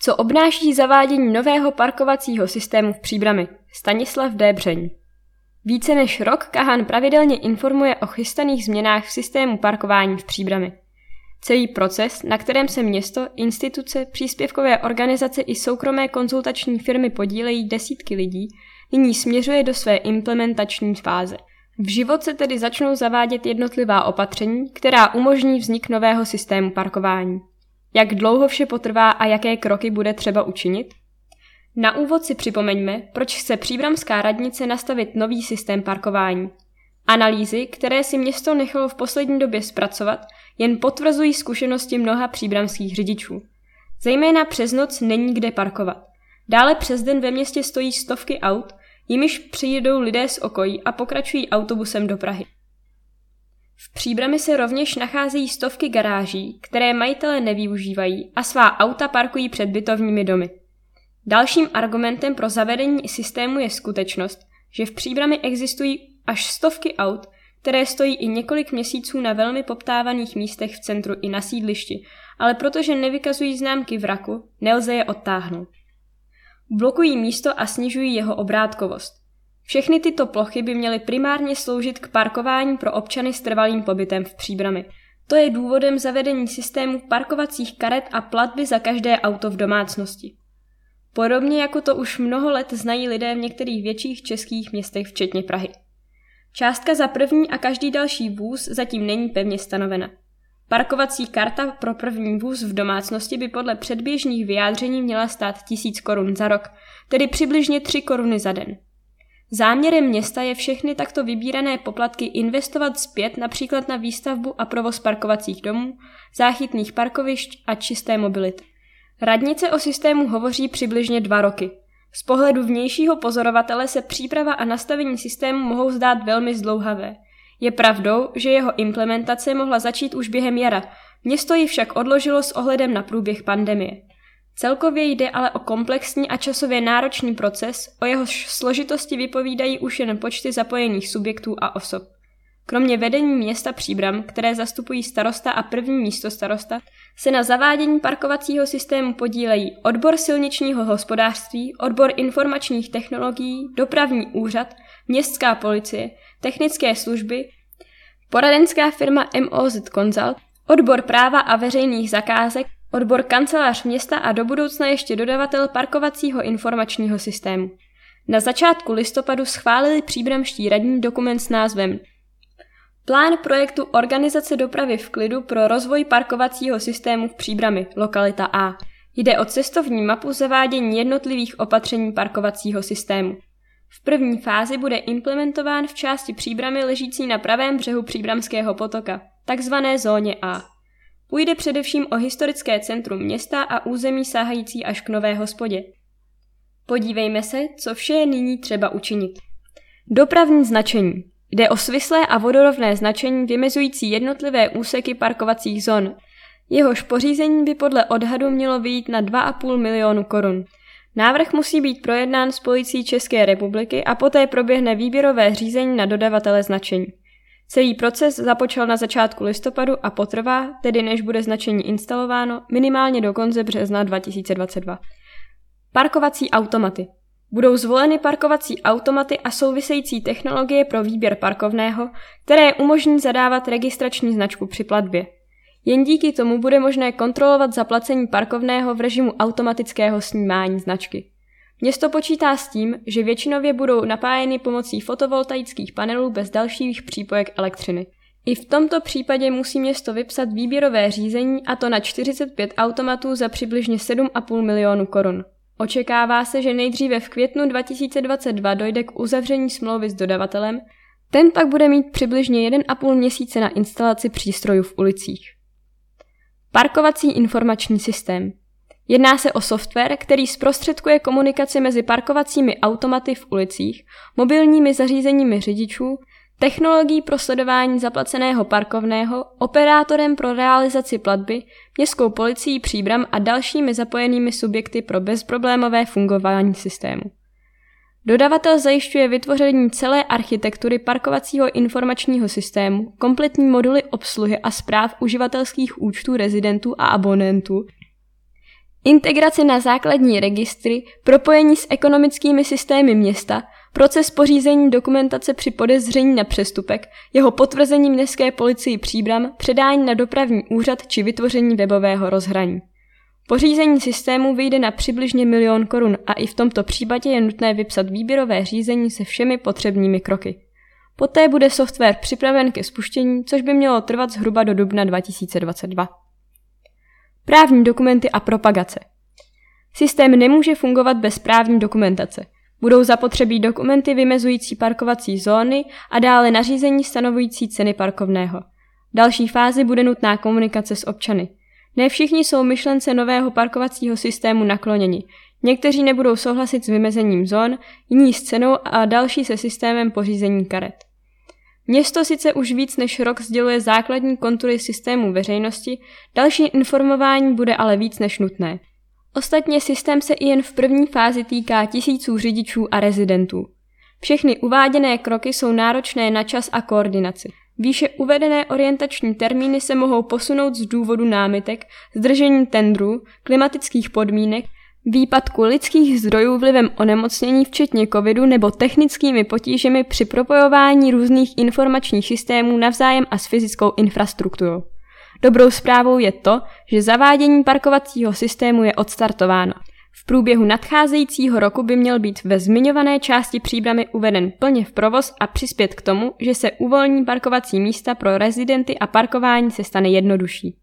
Co obnáší zavádění nového parkovacího systému v Příbrami? Stanislav Débřeň. Více než rok Kahan pravidelně informuje o chystaných změnách v systému parkování v Příbrami. Celý proces, na kterém se město, instituce, příspěvkové organizace i soukromé konzultační firmy podílejí desítky lidí, nyní směřuje do své implementační fáze. V život se tedy začnou zavádět jednotlivá opatření, která umožní vznik nového systému parkování. Jak dlouho vše potrvá a jaké kroky bude třeba učinit? Na úvod si připomeňme, proč chce příbramská radnice nastavit nový systém parkování. Analýzy, které si město nechalo v poslední době zpracovat, jen potvrzují zkušenosti mnoha příbramských řidičů. Zejména přes noc není kde parkovat. Dále přes den ve městě stojí stovky aut, jimiž přijedou lidé z okolí a pokračují autobusem do Prahy. Příbrami se rovněž nacházejí stovky garáží, které majitele nevyužívají a svá auta parkují před bytovními domy. Dalším argumentem pro zavedení systému je skutečnost, že v příbrami existují až stovky aut, které stojí i několik měsíců na velmi poptávaných místech v centru i na sídlišti, ale protože nevykazují známky vraku, nelze je odtáhnout. Blokují místo a snižují jeho obrátkovost. Všechny tyto plochy by měly primárně sloužit k parkování pro občany s trvalým pobytem v příbrami. To je důvodem zavedení systému parkovacích karet a platby za každé auto v domácnosti. Podobně jako to už mnoho let znají lidé v některých větších českých městech, včetně Prahy. Částka za první a každý další vůz zatím není pevně stanovena. Parkovací karta pro první vůz v domácnosti by podle předběžných vyjádření měla stát 1000 korun za rok, tedy přibližně 3 koruny za den. Záměrem města je všechny takto vybírané poplatky investovat zpět například na výstavbu a provoz parkovacích domů, záchytných parkovišť a čisté mobility. Radnice o systému hovoří přibližně dva roky. Z pohledu vnějšího pozorovatele se příprava a nastavení systému mohou zdát velmi zdlouhavé. Je pravdou, že jeho implementace mohla začít už během jara, město ji však odložilo s ohledem na průběh pandemie. Celkově jde ale o komplexní a časově náročný proces, o jehož složitosti vypovídají už jen počty zapojených subjektů a osob. Kromě vedení města Příbram, které zastupují starosta a první místo starosta, se na zavádění parkovacího systému podílejí odbor silničního hospodářství, odbor informačních technologií, dopravní úřad, městská policie, technické služby, poradenská firma MOZ Consult, odbor práva a veřejných zakázek, odbor kancelář města a do budoucna ještě dodavatel parkovacího informačního systému. Na začátku listopadu schválili příbramští radní dokument s názvem Plán projektu Organizace dopravy v klidu pro rozvoj parkovacího systému v Příbrami, lokalita A. Jde o cestovní mapu zavádění jednotlivých opatření parkovacího systému. V první fázi bude implementován v části Příbramy ležící na pravém břehu Příbramského potoka, takzvané zóně A. Půjde především o historické centrum města a území sahající až k Nové hospodě. Podívejme se, co vše je nyní třeba učinit. Dopravní značení. Jde o svislé a vodorovné značení vymezující jednotlivé úseky parkovacích zón. Jehož pořízení by podle odhadu mělo vyjít na 2,5 milionu korun. Návrh musí být projednán s policií České republiky a poté proběhne výběrové řízení na dodavatele značení. Celý proces započal na začátku listopadu a potrvá, tedy než bude značení instalováno, minimálně do konce března 2022. Parkovací automaty. Budou zvoleny parkovací automaty a související technologie pro výběr parkovného, které umožní zadávat registrační značku při platbě. Jen díky tomu bude možné kontrolovat zaplacení parkovného v režimu automatického snímání značky. Město počítá s tím, že většinově budou napájeny pomocí fotovoltaických panelů bez dalších přípojek elektřiny. I v tomto případě musí město vypsat výběrové řízení a to na 45 automatů za přibližně 7,5 milionu korun. Očekává se, že nejdříve v květnu 2022 dojde k uzavření smlouvy s dodavatelem, ten pak bude mít přibližně 1,5 měsíce na instalaci přístrojů v ulicích. Parkovací informační systém. Jedná se o software, který zprostředkuje komunikaci mezi parkovacími automaty v ulicích, mobilními zařízeními řidičů, technologií pro sledování zaplaceného parkovného, operátorem pro realizaci platby, městskou policií Příbram a dalšími zapojenými subjekty pro bezproblémové fungování systému. Dodavatel zajišťuje vytvoření celé architektury parkovacího informačního systému, kompletní moduly obsluhy a zpráv uživatelských účtů rezidentů a abonentů, Integrace na základní registry, propojení s ekonomickými systémy města, proces pořízení dokumentace při podezření na přestupek, jeho potvrzení městské policii příbram, předání na dopravní úřad či vytvoření webového rozhraní. Pořízení systému vyjde na přibližně milion korun a i v tomto případě je nutné vypsat výběrové řízení se všemi potřebnými kroky. Poté bude software připraven ke spuštění, což by mělo trvat zhruba do dubna 2022. Právní dokumenty a propagace. Systém nemůže fungovat bez právní dokumentace. Budou zapotřebí dokumenty vymezující parkovací zóny a dále nařízení stanovující ceny parkovného. V další fázi bude nutná komunikace s občany. Ne všichni jsou myšlence nového parkovacího systému nakloněni. Někteří nebudou souhlasit s vymezením zón, jiní s cenou a další se systémem pořízení karet. Město sice už víc než rok sděluje základní kontury systému veřejnosti, další informování bude ale víc než nutné. Ostatně systém se i jen v první fázi týká tisíců řidičů a rezidentů. Všechny uváděné kroky jsou náročné na čas a koordinaci. Výše uvedené orientační termíny se mohou posunout z důvodu námitek, zdržení tendrů, klimatických podmínek, výpadku lidských zdrojů vlivem onemocnění včetně covidu nebo technickými potížemi při propojování různých informačních systémů navzájem a s fyzickou infrastrukturou. Dobrou zprávou je to, že zavádění parkovacího systému je odstartováno. V průběhu nadcházejícího roku by měl být ve zmiňované části příbramy uveden plně v provoz a přispět k tomu, že se uvolní parkovací místa pro rezidenty a parkování se stane jednodušší.